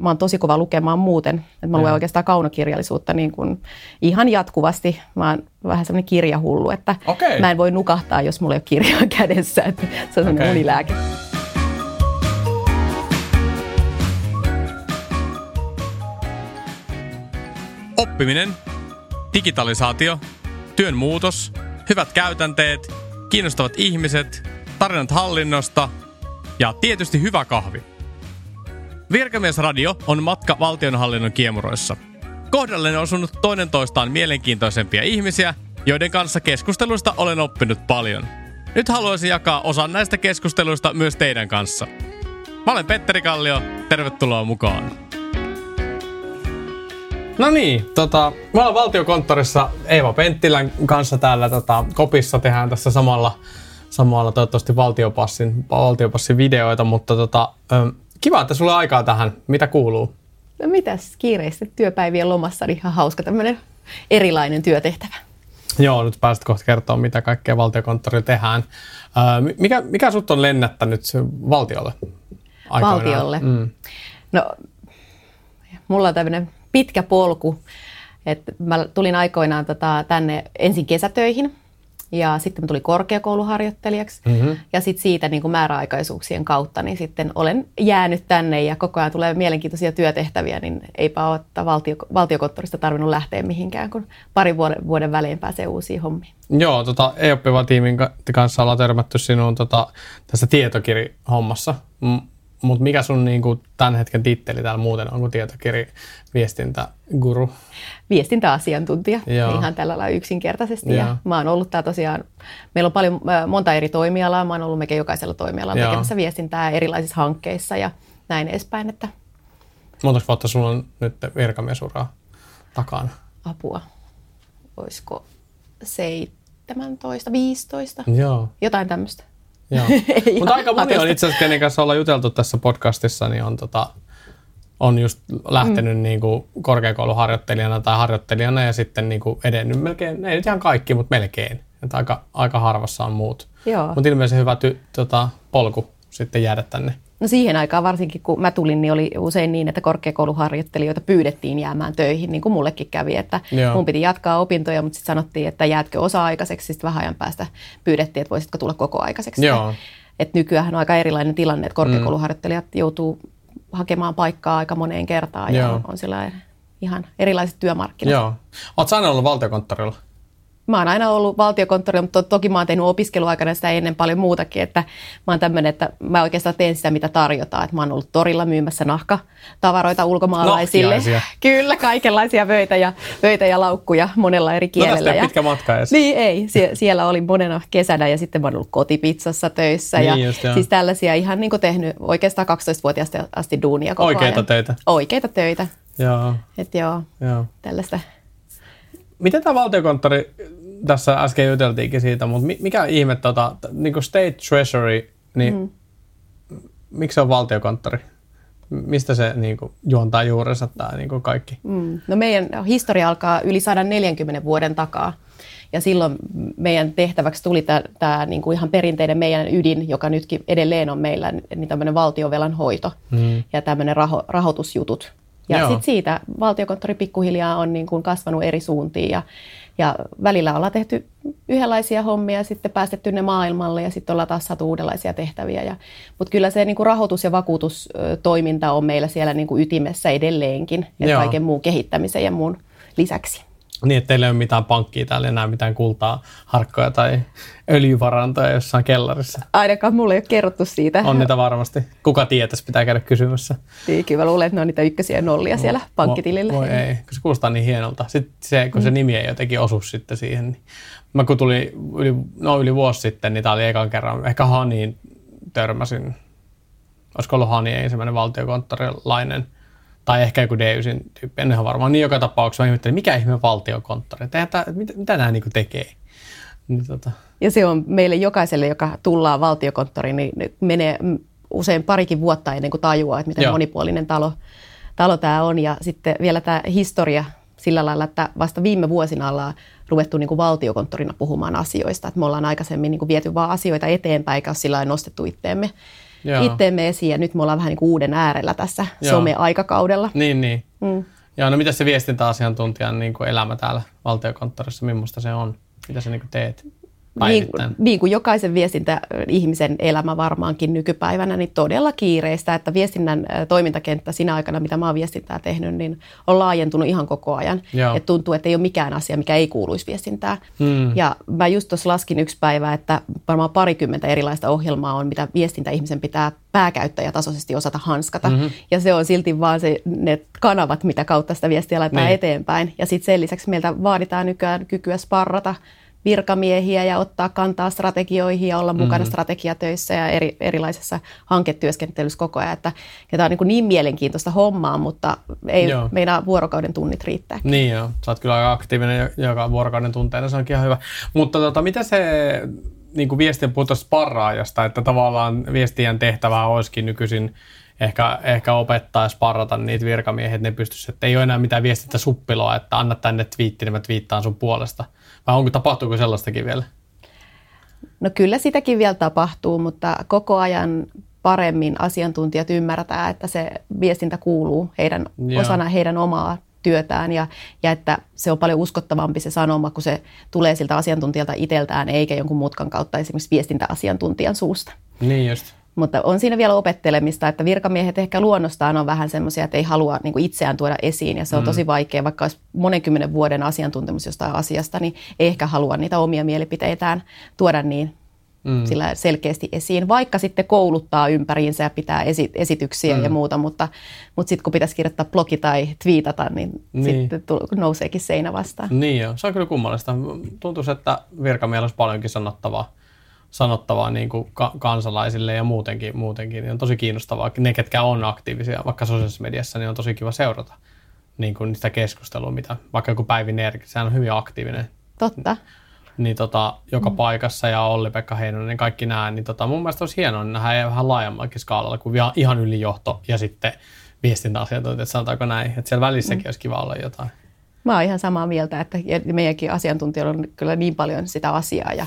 mä oon tosi kova lukemaan muuten. Että mä luen oikeastaan kaunokirjallisuutta niin kuin ihan jatkuvasti. Mä oon vähän semmoinen kirjahullu, että Okei. mä en voi nukahtaa, jos mulla ei ole kirjaa kädessä. Että se on semmoinen Okei. unilääke. Oppiminen, digitalisaatio, työn muutos, hyvät käytänteet, kiinnostavat ihmiset, tarinat hallinnosta ja tietysti hyvä kahvi. Virkamiesradio on matka valtionhallinnon kiemuroissa. Kohdalle on osunut toinen toistaan mielenkiintoisempia ihmisiä, joiden kanssa keskusteluista olen oppinut paljon. Nyt haluaisin jakaa osan näistä keskusteluista myös teidän kanssa. Mä olen Petteri Kallio, tervetuloa mukaan. No niin, tota, me ollaan valtiokonttorissa Eeva Penttilän kanssa täällä tota, kopissa. Tehdään tässä samalla, samalla toivottavasti valtiopassin, valtiopassin videoita, mutta tota, kiva, että sulla on aikaa tähän. Mitä kuuluu? No mitäs kiireistä työpäivien lomassa, niin ihan hauska tämmöinen erilainen työtehtävä. Joo, nyt pääset kohta kertoa, mitä kaikkea valtiokonttorilla tehdään. Ö, mi- mikä, mikä sut on lennättänyt valtiolle? aikoinaan? Valtiolle? Mm. No, mulla on tämmöinen pitkä polku, että mä tulin aikoinaan tota, tänne ensin kesätöihin ja sitten mä tulin korkeakouluharjoittelijaksi Mhm. ja sitten siitä niin kuin määräaikaisuuksien kautta niin sitten olen jäänyt tänne ja koko ajan tulee mielenkiintoisia työtehtäviä, niin eipä ole että valtio, valtiokonttorista tarvinnut lähteä mihinkään, kun parin vuoden, vuoden välein pääsee uusiin hommiin. Joo, tota, e-oppiva tiimin ka- kanssa ollaan törmätty sinuun tota, tässä tietokirjahommassa. M- Mutta mikä sun niinku, tämän hetken titteli täällä muuten on kuin tietokirja viestintäguru? viestintäasiantuntija Joo. ihan tällä lailla yksinkertaisesti. Joo. Ja mä oon ollut tää tosiaan, meillä on paljon, äh, monta eri toimialaa, mä oon ollut melkein jokaisella toimialalla Joo. tekemässä viestintää erilaisissa hankkeissa ja näin edespäin, että Montako vuotta sulla on nyt virkamiesuraa takana? apua, olisiko 17, 15, Joo. jotain tämmöistä. Mutta aika moni on itse asiassa, kenen kanssa ollaan juteltu tässä podcastissa, niin on, tota, on just lähtenyt mm. niinku korkeakouluharjoittelijana tai harjoittelijana ja sitten niinku edennyt melkein, ei nyt ihan kaikki, mutta melkein. Että aika, aika harvassa on muut. Mutta ilmeisesti hyvä ty, tota, polku sitten jäädä tänne. No siihen aikaan varsinkin, kun mä tulin, niin oli usein niin, että korkeakouluharjoittelijoita pyydettiin jäämään töihin, niin kuin mullekin kävi, että Joo. mun piti jatkaa opintoja, mutta sitten sanottiin, että jäätkö osa-aikaiseksi, sitten vähän ajan päästä pyydettiin, että voisitko tulla koko-aikaiseksi. Joo. Et nykyään on aika erilainen tilanne, että korkeakouluharjoittelijat joutuu hakemaan paikkaa aika moneen kertaan ja Joo. on, on sillä ihan erilaiset työmarkkinat. Joo. Oletko aina ollut valtiokonttorilla? Mä oon aina ollut valtiokonttorilla, mutta to- toki mä oon tehnyt opiskeluaikana sitä ennen paljon muutakin, että mä oon tämmöinen, että mä oikeastaan teen sitä, mitä tarjotaan. Että mä oon ollut torilla myymässä nahkatavaroita ulkomaalaisille. Nahkiaisia. Kyllä, kaikenlaisia vöitä ja, vöitä ja laukkuja monella eri No kielellä. ei ja, pitkä matka edes. niin ei, Sie- siellä oli monena kesänä ja sitten mä oon ollut kotipizzassa töissä. Niin ja just, siis tällaisia ihan niin kuin tehnyt oikeastaan 12-vuotiaasta asti duunia koko Oikeita ajan. töitä. Oikeita töitä. Joo. Että joo, Joo. tällaista. Miten tämä valtiokonttori, tässä äsken juteltiinkin siitä, mutta mi- mikä ihme, tota, niin kuin State Treasury, niin mm. miksi se on valtiokonttori? Mistä se niin kuin, juontaa juurensa tämä niin kuin kaikki? Mm. No meidän historia alkaa yli 140 vuoden takaa. Ja silloin meidän tehtäväksi tuli tämä niinku ihan perinteinen meidän ydin, joka nytkin edelleen on meillä, niin tämmöinen valtiovelan hoito Mm. ja tämmöinen raho, rahoitusjutut. Ja sitten siitä valtiokonttori pikkuhiljaa on niin kuin kasvanut eri suuntiin ja, ja välillä ollaan tehty yhdenlaisia hommia ja sitten päästetty ne maailmalle ja sitten ollaan taas saatu uudenlaisia tehtäviä. Ja, mutta kyllä se niin kuin rahoitus- ja vakuutustoiminta on meillä siellä niin kuin ytimessä edelleenkin ja kaiken muun kehittämisen ja muun lisäksi. Niin, että teillä ei ole mitään pankkia täällä enää, mitään kultaa, harkkoja tai öljyvarantoja jossain kellarissa. Ainakaan mulle ei ole kerrottu siitä. On niitä varmasti. Kuka tietäisi, pitää käydä kysymässä. Niin, Kyllä luulen, että ne on niitä ykkösiä ja nollia siellä pankkitilillä. Voi ei, kun se kuulostaa niin hienolta. Sitten se, kun se nimi ei jotenkin osu sitten siihen. Niin. Mä kun tuli yli, no yli vuosi sitten, niin tämä oli ekan kerran, ehkä Haniin törmäsin. Olisiko ollut Hani ensimmäinen valtiokonttorilainen, tai ehkä joku D9 tyyppi, en ihan varmaan. Niin joka tapauksessa mä ihmettelin, mikä ihme valtiokonttori, että mitä, mitä nämä niinku tekee. Niin, tota, Ja se on meille jokaiselle, joka tullaan valtiokonttoriin, niin ne menee usein parikin vuotta ennen kuin tajuaa, että miten Joo. monipuolinen talo, talo tämä on. Ja sitten vielä tämä historia sillä lailla, että vasta viime vuosina ollaan ruvettu niin kuin valtiokonttorina puhumaan asioista. Että me ollaan aikaisemmin niin kuin viety vaan asioita eteenpäin, eikä ole sillä nostettu itteemme Joo. itteemme esiin ja nyt me ollaan vähän niin kuin uuden äärellä tässä Joo. some-aikakaudella. Niin, niin. Mm. Joo, no mitä se viestintäasiantuntijan niin kuin elämä täällä valtiokonttorissa, millaista se on? Mitä sä niin kuin teet? Niin, niin kuin jokaisen viestintä-ihmisen elämä varmaankin nykypäivänä, niin todella kiireistä, että viestinnän toimintakenttä sinä aikana, mitä mä oon viestintää tehnyt, niin on laajentunut ihan koko ajan. Että tuntuu, että ei ole mikään asia, mikä ei kuuluisi viestintää. Hmm. Ja mä just tuossa laskin yksi päivä, että varmaan parikymmentä erilaista ohjelmaa on, mitä viestintäihmisen pitää pääkäyttäjätasoisesti osata hanskata. Mm-hmm. Ja se on silti vaan se, ne kanavat, mitä kautta sitä viestiä laitetaan niin. eteenpäin. Ja sitten sen lisäksi meiltä vaaditaan nykyään kykyä sparrata virkamiehiä ja ottaa kantaa strategioihin ja olla mukana mm-hmm. strategiatöissä ja eri, erilaisessa hanketyöskentelyssä koko ajan. Että, ja tämä on niin, niin mielenkiintoista hommaa, mutta ei joo. meidän vuorokauden tunnit riittää. Niin joo, sä oot kyllä aika aktiivinen joka vuorokauden tunteena, se onkin ihan hyvä. Mutta tota, mitä se niin kuin viestien puhutaan sparraajasta, että tavallaan viestien tehtävää olisikin nykyisin ehkä, ehkä opettaa ja sparrata niitä virkamiehiä, että ne pystyisivät, että ei ole enää mitään viestintä suppiloa, että anna tänne twiitti, niin mä twiittaan sun puolesta – vai onko, tapahtuuko sellaistakin vielä? No kyllä sitäkin vielä tapahtuu, mutta koko ajan paremmin asiantuntijat ymmärtää, että se viestintä kuuluu heidän, osana heidän omaa työtään ja, ja että se on paljon uskottavampi se sanoma, kun se tulee siltä asiantuntijalta itseltään eikä jonkun mutkan kautta esimerkiksi viestintäasiantuntijan suusta. Niin just. Mutta on siinä vielä opettelemista, että virkamiehet ehkä luonnostaan on vähän semmoisia, että ei halua niin kuin itseään tuoda esiin ja se on mm. tosi vaikea, vaikka olisi monenkymmenen vuoden asiantuntemus jostain asiasta, niin ei ehkä halua niitä omia mielipiteitään tuoda niin mm. sillä selkeästi esiin, vaikka sitten kouluttaa ympäriinsä ja pitää esi- esityksiä mm. ja muuta, mutta, mutta sitten kun pitäisi kirjoittaa blogi tai twiitata, niin, niin. sitten nouseekin seinä vastaan. Niin joo, se on kyllä kummallista. Tuntuu, että virkamiehellä olisi paljonkin sanottavaa sanottavaa niin kuin ka- kansalaisille ja muutenkin, muutenkin. Niin on tosi kiinnostavaa. Ne, ketkä on aktiivisia vaikka sosiaalisessa mediassa, niin on tosi kiva seurata niin kuin sitä keskustelua, mitä vaikka joku Päivi Nerki, sehän on hyvin aktiivinen. Totta. Niin tota, joka mm. paikassa ja Olli-Pekka Heinonen, niin kaikki nämä, niin tota, mun mielestä olisi hienoa niin nähdä vähän laajemmallakin skaalalla kuin ihan ylijohto ja sitten viestintäasiantuntijat, sanotaanko näin. Että siellä välissäkin mm. olisi kiva olla jotain. Mä oon ihan samaa mieltä, että meidänkin asiantuntijoilla on kyllä niin paljon sitä asiaa ja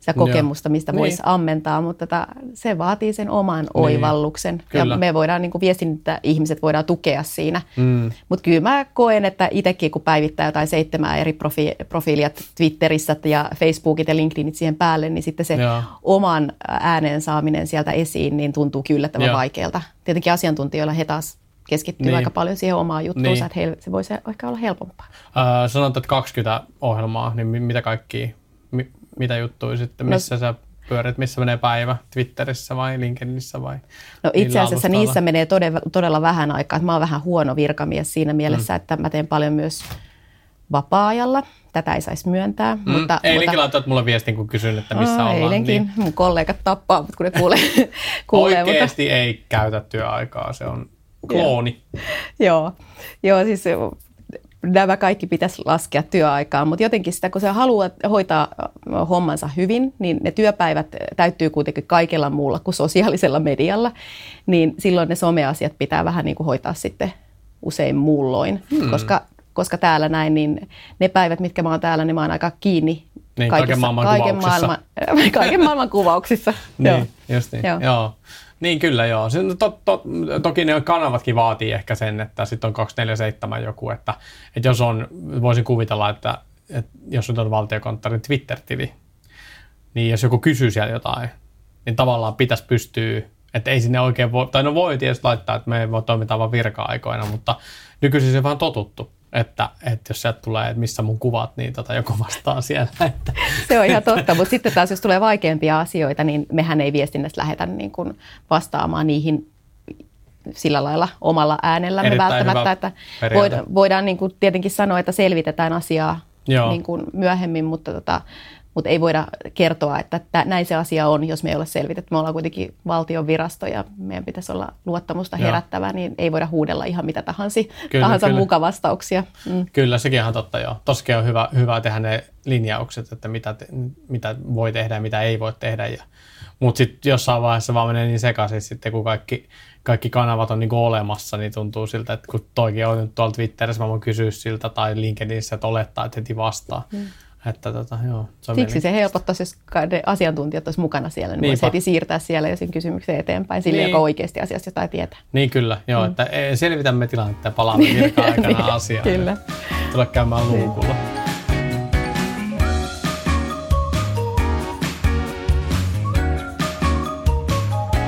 sitä kokemusta, mistä niin. voisi ammentaa, mutta tota, se vaatii sen oman niin. oivalluksen. Kyllä. Ja me voidaan, niin kuin viestintä-ihmiset voidaan tukea siinä. Mm. Mutta kyllä mä koen, että itsekin kun päivittää jotain seitsemää eri profi- profiilia Twitterissä ja Facebookit ja LinkedInit siihen päälle, niin sitten se Joo. oman äänen saaminen sieltä esiin niin tuntuu yllättävän vaikealta. Tietenkin asiantuntijoilla he taas keskittyy niin. aika paljon siihen omaan juttuunsa, niin. että heille se voisi ehkä olla helpompaa. Öö, sanotaan, että 20 ohjelmaa, niin mitä kaikki, mi, mitä juttuja sitten, no missä no, sä pyörit, missä menee päivä, Twitterissä vai LinkedInissä vai? No itse asiassa niissä menee todella, todella vähän aikaa. Mä oon vähän huono virkamies siinä mielessä, mm. että mä teen paljon myös vapaa-ajalla. Tätä ei saisi myöntää. Mm. Mutta, eilenkin mutta... laitoit mulle viestin, kun kysyin, että missä no, ollaan. Eilenkin. Niin... Mun kollegat tappaa, mutta kun ne kuulee. kuulee Oikeasti mutta... ei käytä työaikaa. Se on klooni. Joo. Joo, siis nämä kaikki pitäisi laskea työaikaan, mutta jotenkin sitä, kun sä haluat hoitaa hommansa hyvin, niin ne työpäivät täyttyy kuitenkin kaikella muulla kuin sosiaalisella medialla, niin silloin ne someasiat pitää vähän niin kuin hoitaa sitten usein muulloin, hmm. koska, koska täällä näin, niin ne päivät, mitkä mä oon täällä, niin mä oon aika kiinni niin, kaikessa, kaiken maailman kaiken kuvauksissa. Maailman, kaiken maailman kuvauksissa. niin, Joo. just niin. Joo. Joo. Niin kyllä joo. To, to, toki ne kanavatkin vaatii ehkä sen, että sitten on 247 joku, että, että jos on, voisin kuvitella, että, että jos on valtiokonttorin Twitter-tili, niin jos joku kysyy siellä jotain, niin tavallaan pitäisi pystyä, että ei sinne oikein voi, tai no voi tietysti laittaa, että me voi toimitaan vain virka-aikoina, mutta nykyisin se on vähän totuttu että, että jos sieltä tulee, että missä mun kuvat, niin tota joku vastaa siellä. Että. Se on ihan totta, mutta sitten taas jos tulee vaikeampia asioita, niin mehän ei viestinnässä lähetä niin kuin vastaamaan niihin sillä lailla omalla äänellämme Erittäin välttämättä, että voidaan, voidaan niin kuin tietenkin sanoa, että selvitetään asiaa niin kuin myöhemmin, mutta tota, mutta ei voida kertoa, että tä, näin se asia on, jos me ei ole selvitetty. Me ollaan kuitenkin valtion virasto ja meidän pitäisi olla luottamusta herättävää, niin ei voida huudella ihan mitä tahansa, kyllä, tahansa kyllä. mukavastauksia. Mm. Kyllä, sekin on totta joo. Toskin on hyvä, hyvä tehdä ne linjaukset, että mitä, te, mitä voi tehdä ja mitä ei voi tehdä. Ja, mutta sitten jossain vaiheessa vaan menee niin sekaisin sitten, kun kaikki, kaikki kanavat on niinku olemassa, niin tuntuu siltä, että kun toikin on nyt tuolla Twitterissä, mä voin kysyä siltä tai LinkedInissä, että olettaa, että heti vastaa. Mm Että tota, joo, se on Siksi se helpottaisi, jos ne asiantuntijat olisivat mukana siellä, niin voisi heti siirtää siellä jo sen kysymyksen eteenpäin sille, niin. joka oikeasti asiasta jotain tietää. Niin kyllä, joo, mm. että e, selvitämme tilannetta ja palaamme virka-aikana niin, asiaan. Kyllä. Tule käymään niin. luukulla.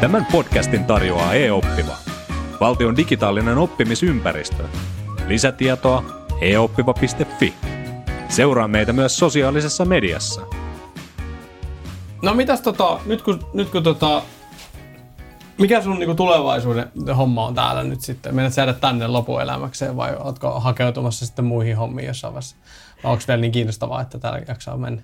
Tämän podcastin tarjoaa e-oppiva, valtion digitaalinen oppimisympäristö. Lisätietoa eoppiva.fi. Seuraa meitä myös sosiaalisessa mediassa. No mitäs tota, nyt kun, nyt kun tota, mikä sun niinku tulevaisuuden homma on täällä nyt sitten? Menet jäädä tänne lopuelämäkseen vai oletko hakeutumassa sitten muihin hommiin jossain vaiheessa? Vai onko vielä niin kiinnostavaa, että täällä jaksaa mennä?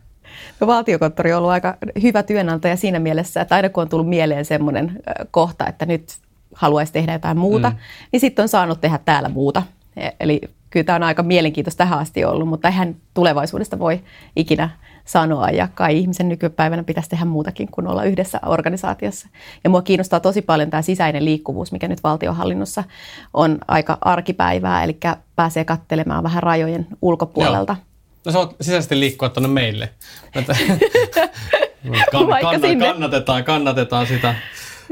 No, valtiokonttori on ollut aika hyvä työnantaja siinä mielessä, että aina kun on tullut mieleen semmoinen kohta, että nyt haluaisi tehdä jotain muuta, mm. niin sitten on saanut tehdä täällä muuta. E, eli kyllä tämä on aika mielenkiintoista tähän asti ollut, mutta eihän tulevaisuudesta voi ikinä sanoa ja kai ihmisen nykypäivänä pitäisi tehdä muutakin kuin olla yhdessä organisaatiossa. Ja mua kiinnostaa tosi paljon tämä sisäinen liikkuvuus, mikä nyt valtiohallinnossa on aika arkipäivää, eli pääsee kattelemaan vähän rajojen ulkopuolelta. Joo. No se on sisäisesti liikkua tuonne meille. kann, kann, kannatetaan, kannatetaan sitä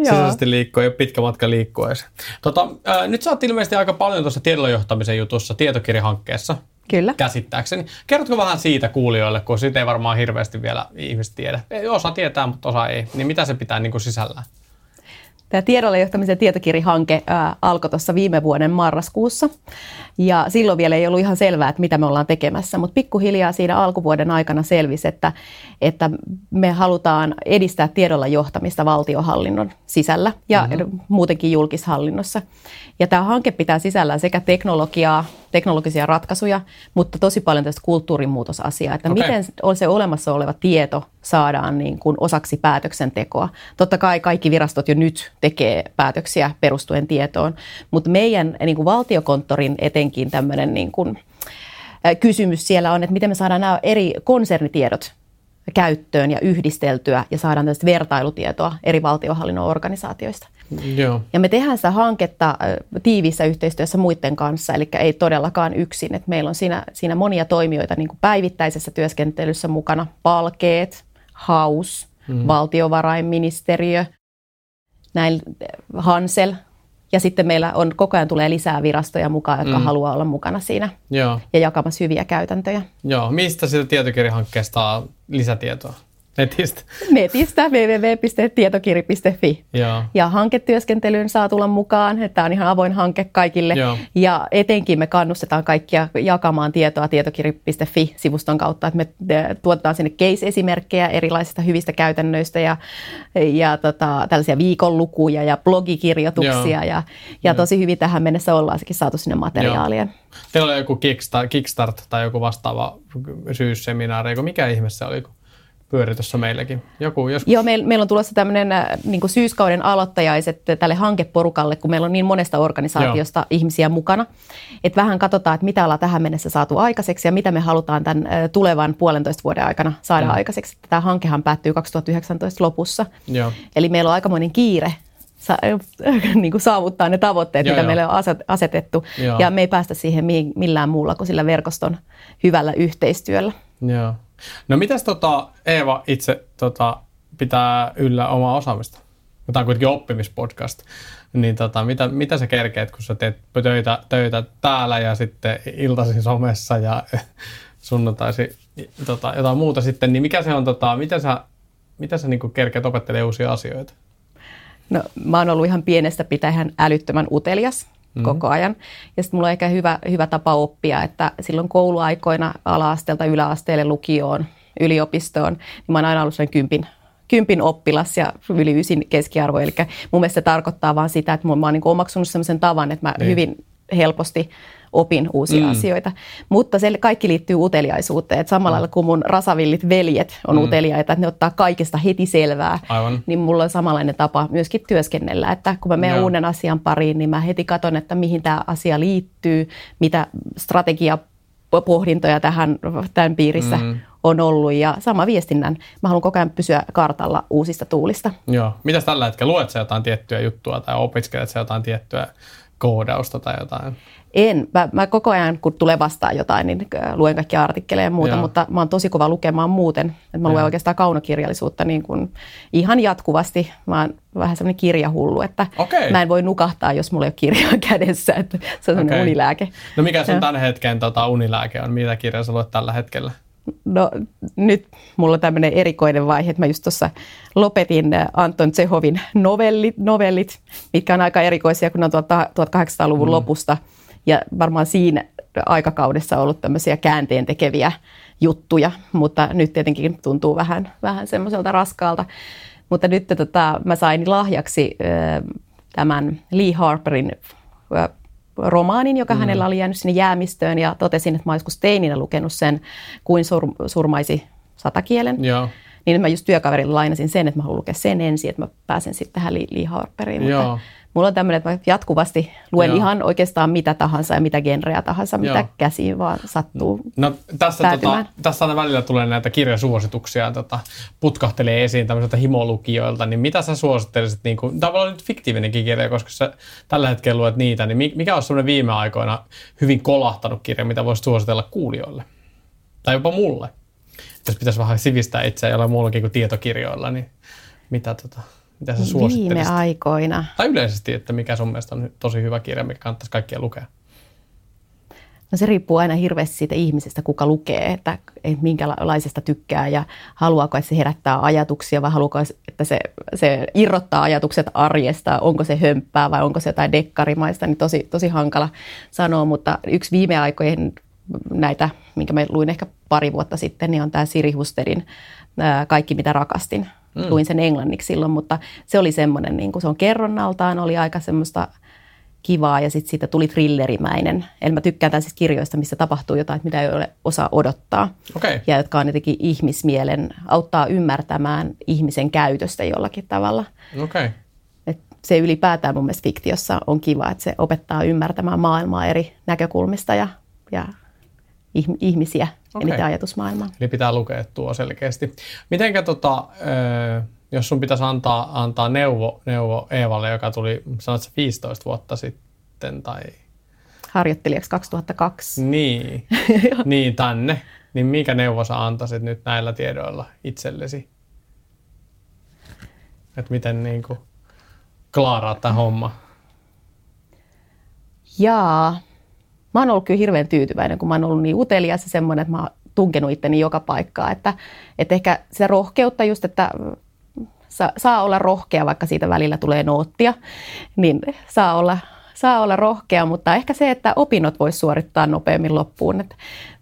sisäisesti liikkua, ei ole pitkä matka liikkua edes. Tota, ää, nyt sä oot ilmeisesti aika paljon tuossa tiedonjohtamisen jutussa tietokirjahankkeessa. Kyllä. Käsittääkseni. Kerrotko vähän siitä kuulijoille, kun siitä ei varmaan hirveästi vielä ihmiset tiedä. Osa tietää, mutta osa ei. Niin mitä se pitää niin kuin sisällään? Tämä tiedolle johtamisen tietokirjahanke ää, alkoi tuossa viime vuoden marraskuussa. Ja silloin vielä ei ollut ihan selvää, että mitä me ollaan tekemässä, mutta pikkuhiljaa siinä alkuvuoden aikana selvisi, että, että me halutaan edistää tiedolla johtamista valtiohallinnon sisällä ja mm-hmm. muutenkin julkishallinnossa. Ja tämä hanke pitää sisällään sekä teknologiaa, teknologisia ratkaisuja, mutta tosi paljon tästä kulttuurimuutosasiaa, että okay. miten se olemassa oleva tieto saadaan niin kuin osaksi päätöksentekoa. Totta kai kaikki virastot jo nyt tekee päätöksiä perustuen tietoon, mutta meidän niin kuin valtiokonttorin etenkin tämmöinen niin kuin, kysymys siellä on, että miten me saadaan nämä eri konsernitiedot käyttöön ja yhdisteltyä ja saadaan tästä vertailutietoa eri valtiohallinnon organisaatioista. Joo. Ja me tehdään sitä hanketta tiiviissä yhteistyössä muiden kanssa, eli ei todellakaan yksin. Et meillä on siinä, siinä monia toimijoita niin kuin päivittäisessä työskentelyssä mukana. Palkeet, Haus, mm. valtiovarainministeriö, näin Hansel, ja sitten meillä on koko ajan tulee lisää virastoja mukaan, jotka mm. haluaa olla mukana siinä Joo. ja jakamassa hyviä käytäntöjä. Joo, mistä sitä tietokirjahankkeesta lisätietoa? Netistä? Netistä www.tietokiri.fi. Joo. Ja hanketyöskentelyyn saa tulla mukaan. Tämä on ihan avoin hanke kaikille. Joo. Ja etenkin me kannustetaan kaikkia jakamaan tietoa tietokiri.fi-sivuston kautta. Että me tuotetaan sinne case-esimerkkejä erilaisista hyvistä käytännöistä ja, ja tota, tällaisia viikonlukuja ja blogikirjoituksia. Joo. Ja, ja tosi hyvin tähän mennessä ollaan saatu sinne materiaalia. Joo. Teillä oli joku Kickstart, Kickstart tai joku vastaava syysseminaari, mikä ihme se oli? Pyöri tuossa meilläkin. Joku, joskus. Joo, meillä, meillä on tulossa tämmöinen äh, niin syyskauden aloittajaiset tälle hankeporukalle, kun meillä on niin monesta organisaatiosta Joo. ihmisiä mukana. Että vähän katsotaan, että mitä ollaan tähän mennessä saatu aikaiseksi ja mitä me halutaan tämän äh, tulevan puolentoista vuoden aikana saada mm. aikaiseksi. Tämä hankehan päättyy 2019 lopussa. Joo. Eli meillä on aikamoinen kiire sa- niin kuin saavuttaa ne tavoitteet, joo, mitä meille on asetettu. Joo. Ja me ei päästä siihen millään muulla kuin sillä verkoston hyvällä yhteistyöllä. Joo. No mitäs tota, Eeva itse tota, pitää yllä omaa osaamista? Tämä on kuitenkin oppimispodcast. Niin tota, mitä, mitä sä kerkeet, kun sä teet töitä, töitä täällä ja sitten iltaisin somessa ja sunnuntaisi tota, jotain muuta sitten, niin mikä se on, tota, mitä sä, mitä sä niin kerkeet opettelemaan uusia asioita? No mä oon ollut ihan pienestä pitäen älyttömän utelias mm-hmm. koko ajan. Ja sitten mulla on ehkä hyvä, hyvä tapa oppia, että silloin kouluaikoina ala-asteelta yläasteelle lukioon, yliopistoon, niin mä oon aina ollut sen kympin kympin oppilas ja yli ysin keskiarvo. Eli mun mielestä se tarkoittaa vaan sitä, että mä oon niin omaksunut sellaisen tavan, että mä niin. hyvin helposti opin uusia mm. asioita. Mutta se kaikki liittyy uteliaisuuteen. Että samalla mm. lailla kuin mun rasavillit veljet on mm. uteliaita, että ne ottaa kaikesta heti selvää, Aivan. niin mulla on samanlainen tapa myöskin työskennellä. Että kun mä menen Joo. uuden asian pariin, niin mä heti katson, että mihin tämä asia liittyy, mitä strategia pohdintoja tähän tämän piirissä mm. on ollut ja sama viestinnän. Mä haluan koko ajan pysyä kartalla uusista tuulista. Joo. Mitäs tällä hetkellä? Luet sä jotain tiettyä juttua tai opiskelet sä jotain tiettyä koodausta tai jotain? En. Mä, mä koko ajan, kun tulee vastaan jotain, niin luen kaikki artikkeleja ja muuta, Joo. mutta mä oon tosi kova lukemaan muuten. Et mä luen Joo. oikeastaan kaunokirjallisuutta niin kuin ihan jatkuvasti. Mä oon vähän semmoinen kirjahullu, että Okei. mä en voi nukahtaa, jos mulla ei ole kirjaa kädessä. Että se on Okei. unilääke. No mikä sun tämän hetken tota, unilääke on? Mitä kirjaa sä luet tällä hetkellä? No nyt mulla on tämmöinen erikoinen vaihe, että mä just tuossa lopetin äh, Anton Tsehovin novellit, novellit, mitkä on aika erikoisia, kun ne on tuolta 1800-luvun mm. lopusta. Ja varmaan siinä aikakaudessa on ollut tämmöisiä käänteen tekeviä juttuja, mutta nyt tietenkin tuntuu vähän, vähän semmoiselta raskaalta. Mutta nyt tota, mä sain lahjaksi tämän Lee Harperin romaanin, joka mm. hänellä oli jäänyt sinne jäämistöön ja totesin, että mä joskus teininä lukenut sen, kuin sur, surmaisi satakielen. Joo. Niin mä just työkaverille lainasin sen, että mä haluan lukea sen ensin, että mä pääsen sitten tähän Lee, Harperiin. Joo. Mutta mulla on tämmöinen, että mä jatkuvasti luen Joo. ihan oikeastaan mitä tahansa ja mitä genreä tahansa, Joo. mitä käsiin vaan sattuu. No tässä, tota, tässä aina välillä tulee näitä kirjasuosituksia, tota, putkahtelee esiin tämmöisiltä himolukijoilta, niin mitä sä suosittelisit, niin kuin, tavallaan nyt fiktiivinenkin kirja, koska sä tällä hetkellä luet niitä, niin mi- mikä on semmoinen viime aikoina hyvin kolahtanut kirja, mitä voisi suositella kuulijoille? Tai jopa mulle. Jos pitäisi vähän sivistää itseä jollain muullakin kuin tietokirjoilla, niin mitä, tota, mitä sä Viime suosittelisit? aikoina. Tai yleisesti, että mikä sun mielestä on tosi hyvä kirja, mikä kannattaisi kaikkien lukea. No se riippuu aina hirveästi siitä ihmisestä, kuka lukee, että, että minkälaisesta tykkää ja haluaako, että se herättää ajatuksia vai haluaako, että se, se irrottaa ajatukset arjesta, onko se hömppää vai onko se jotain dekkarimaista, niin tosi, tosi hankala sanoa, mutta yksi viime aikojen näitä, minkä mä luin ehkä pari vuotta sitten, niin on tämä Siri Husterin Kaikki mitä rakastin. Mm. Luin sen englanniksi silloin, mutta se oli semmoinen, niin kuin se on kerronnaltaan, oli aika semmoista kivaa ja sitten siitä tuli thrillerimäinen. Eli mä tykkään tällaisista kirjoista, missä tapahtuu jotain, mitä ei ole osaa odottaa. Okei. Ja jotka on jotenkin ihmismielen, auttaa ymmärtämään ihmisen käytöstä jollakin tavalla. Okay. Et se ylipäätään mun mielestä fiktiossa on kiva, että se opettaa ymmärtämään maailmaa eri näkökulmista ja, ja ihmisiä Okei. ja niiden ajatusmaailmaa. Eli pitää lukea tuo selkeästi. Mitenkä tota, ö, jos sun pitäisi antaa, antaa neuvo, neuvo Eevalle, joka tuli, sanot sä 15 vuotta sitten, tai Harjoittelijaksi 2002. niin, niin tänne, niin mikä neuvo sä antaisit nyt näillä tiedoilla itsellesi? Että miten niin kuin klaaraat tämä homma? Jaa, mä oon ollut kyllä hirveän tyytyväinen, kun mä oon ollut niin utelias ja semmoinen, että mä oon tunkenut itteni joka paikkaa. Että, että ehkä se rohkeutta just, että saa, saa olla rohkea, vaikka siitä välillä tulee noottia, niin saa olla, saa olla rohkea, mutta ehkä se, että opinnot voisi suorittaa nopeammin loppuun. Että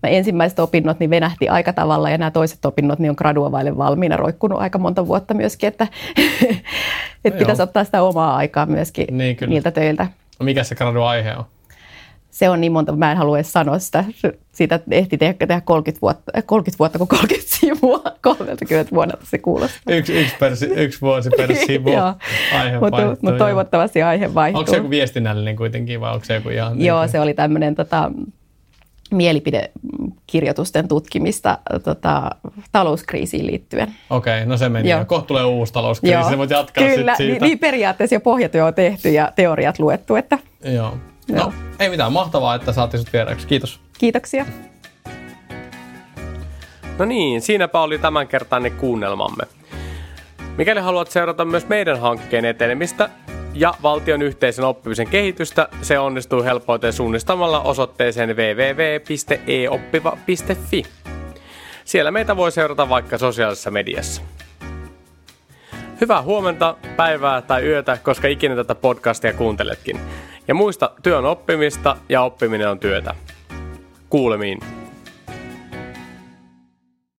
mä ensimmäiset opinnot niin venähti aika tavalla ja nämä toiset opinnot niin on gradua vaille valmiina roikkunut aika monta vuotta myöskin, että, että Joo. pitäisi ottaa sitä omaa aikaa myöskin Niin, kyllä. niiltä töiltä No mikä se gradu-aihe on? Se on niin monta, mä en halua edes sanoa sitä. Siitä ehti tehdä, tehdä 30 vuotta, äh, 30 vuotta kuin 30 sivua, 30 vuonna se kuulostaa. Yksi, yksi, per, yksi vuosi per sivu. Joo. Aihe Mutta mut joo. toivottavasti aihe vaihtuu. Onko se joku viestinnällinen kuitenkin vai onko se joku ihan... Joo, niin se oli tämmöinen tota, mielipidekirjoitusten tutkimista tota, talouskriisiin liittyen. Okei, no se meni. Joo. jo. Kohta tulee uusi talouskriisi, niin voit jatkaa Kyllä, siitä. Niin, niin periaatteessa jo pohjatyö on tehty ja teoriat luettu, että Joo. No, ei mitään. Mahtavaa, että saatiin sut vieraksi. Kiitos. kiitoksia. No niin, siinäpä oli tämänkertainen kuunnelmamme. Mikäli haluat seurata myös meidän hankkeen etenemistä ja valtion yhteisen oppimisen kehitystä, se onnistuu helpoiten suunnistamalla osoitteeseen www.eoppiva.fi. Siellä meitä voi seurata vaikka sosiaalisessa mediassa. Hyvää huomenta, päivää tai yötä, koska ikinä tätä podcastia kuunteletkin. Ja muista, työ on oppimista ja oppiminen on työtä. Kuulemiin.